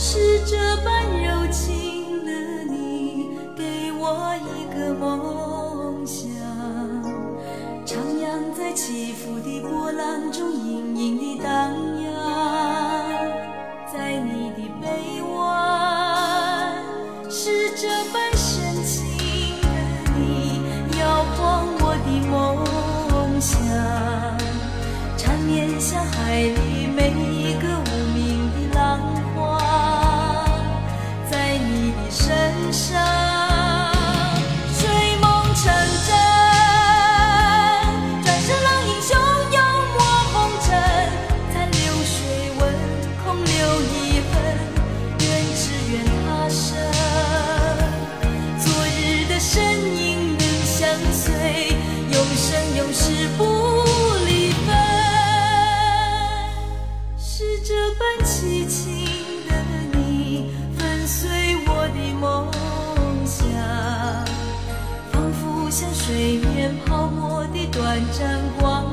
是这般柔情的你，给我一个梦想，徜徉在起伏的波浪中，隐隐的荡漾，在你的臂弯，是这般深情的你，摇晃我的梦想，缠绵像海里。水面泡沫的短暂光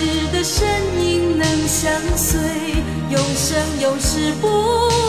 日的身影能相随永生永世不